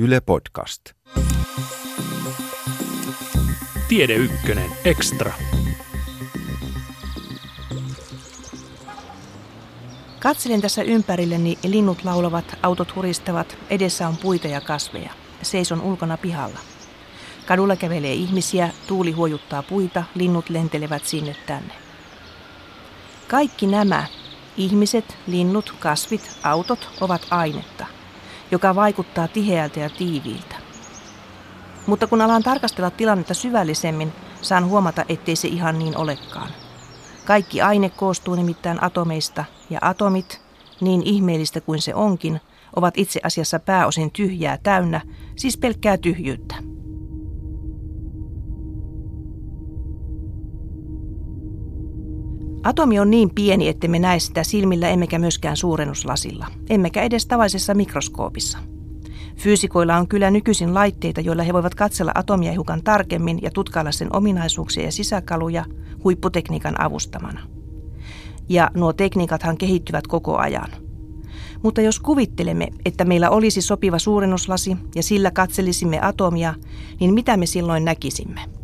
Yle Podcast. Tiede Ykkönen Extra. Katselin tässä ympärilleni, linnut laulavat, autot huristavat, edessä on puita ja kasveja. Seison ulkona pihalla. Kadulla kävelee ihmisiä, tuuli huojuttaa puita, linnut lentelevät sinne tänne. Kaikki nämä, ihmiset, linnut, kasvit, autot, ovat ainetta, joka vaikuttaa tiheältä ja tiiviiltä. Mutta kun alan tarkastella tilannetta syvällisemmin, saan huomata, ettei se ihan niin olekaan. Kaikki aine koostuu nimittäin atomeista, ja atomit, niin ihmeellistä kuin se onkin, ovat itse asiassa pääosin tyhjää täynnä, siis pelkkää tyhjyyttä. Atomi on niin pieni, että me näe sitä silmillä emmekä myöskään suurennuslasilla, emmekä edes tavallisessa mikroskoopissa. Fyysikoilla on kyllä nykyisin laitteita, joilla he voivat katsella atomia hiukan tarkemmin ja tutkailla sen ominaisuuksia ja sisäkaluja huipputekniikan avustamana. Ja nuo tekniikathan kehittyvät koko ajan. Mutta jos kuvittelemme, että meillä olisi sopiva suurennuslasi ja sillä katselisimme atomia, niin mitä me silloin näkisimme?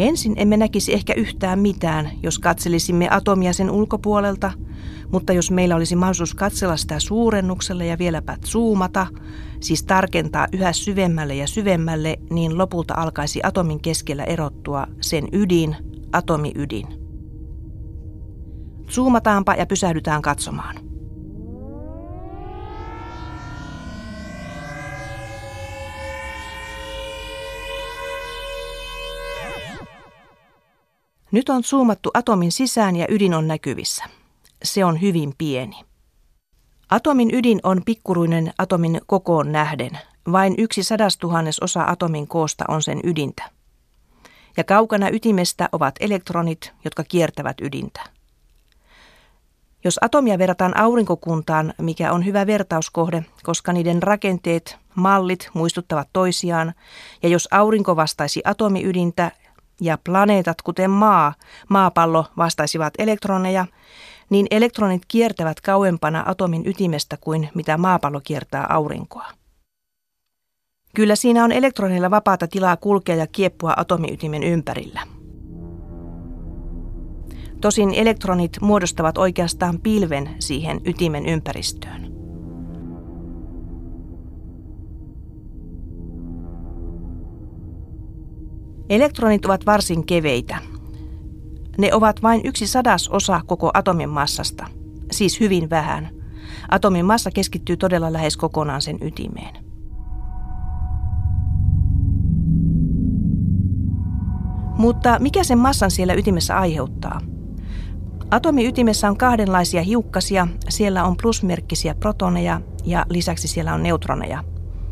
Ensin emme näkisi ehkä yhtään mitään, jos katselisimme atomia sen ulkopuolelta, mutta jos meillä olisi mahdollisuus katsella sitä suurennuksella ja vieläpä zoomata, siis tarkentaa yhä syvemmälle ja syvemmälle, niin lopulta alkaisi atomin keskellä erottua sen ydin, atomiydin. Zoomataanpa ja pysähdytään katsomaan. Nyt on zoomattu atomin sisään ja ydin on näkyvissä. Se on hyvin pieni. Atomin ydin on pikkuruinen atomin kokoon nähden. Vain yksi sadastuhannes osa atomin koosta on sen ydintä. Ja kaukana ytimestä ovat elektronit, jotka kiertävät ydintä. Jos atomia verrataan aurinkokuntaan, mikä on hyvä vertauskohde, koska niiden rakenteet, mallit muistuttavat toisiaan, ja jos aurinko vastaisi atomiydintä ja planeetat kuten maa, maapallo vastaisivat elektroneja, niin elektronit kiertävät kauempana atomin ytimestä kuin mitä maapallo kiertää aurinkoa. Kyllä siinä on elektroneilla vapaata tilaa kulkea ja kieppua atomiytimen ympärillä. Tosin elektronit muodostavat oikeastaan pilven siihen ytimen ympäristöön. Elektronit ovat varsin keveitä. Ne ovat vain yksi sadas osa koko atomin massasta, siis hyvin vähän. Atomin massa keskittyy todella lähes kokonaan sen ytimeen. Mutta mikä sen massan siellä ytimessä aiheuttaa? Atomin ytimessä on kahdenlaisia hiukkasia. Siellä on plusmerkkisiä protoneja ja lisäksi siellä on neutroneja,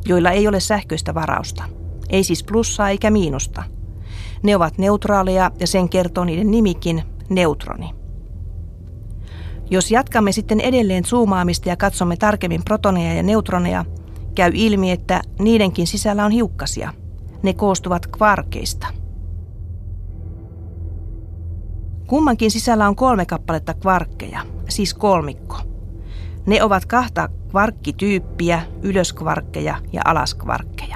joilla ei ole sähköistä varausta. Ei siis plussaa eikä miinusta – ne ovat neutraaleja ja sen kertoo niiden nimikin, neutroni. Jos jatkamme sitten edelleen zoomaamista ja katsomme tarkemmin protoneja ja neutroneja, käy ilmi, että niidenkin sisällä on hiukkasia. Ne koostuvat kvarkeista. Kummankin sisällä on kolme kappaletta kvarkkeja, siis kolmikko. Ne ovat kahta kvarkkityyppiä, ylöskvarkkeja ja alaskvarkkeja.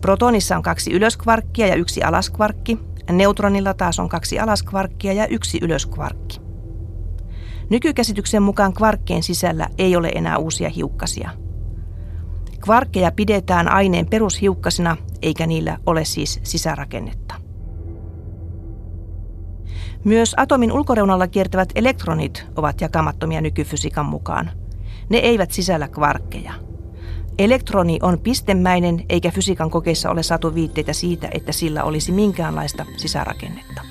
Protonissa on kaksi ylöskvarkkia ja yksi alaskvarkki. Neutronilla taas on kaksi alaskvarkkia ja yksi ylöskvarkki. Nykykäsityksen mukaan kvarkkien sisällä ei ole enää uusia hiukkasia. Kvarkkeja pidetään aineen perushiukkasina, eikä niillä ole siis sisärakennetta. Myös atomin ulkoreunalla kiertävät elektronit ovat jakamattomia nykyfysiikan mukaan. Ne eivät sisällä kvarkkeja – Elektroni on pistemäinen eikä fysiikan kokeissa ole saatu viitteitä siitä, että sillä olisi minkäänlaista sisärakennetta.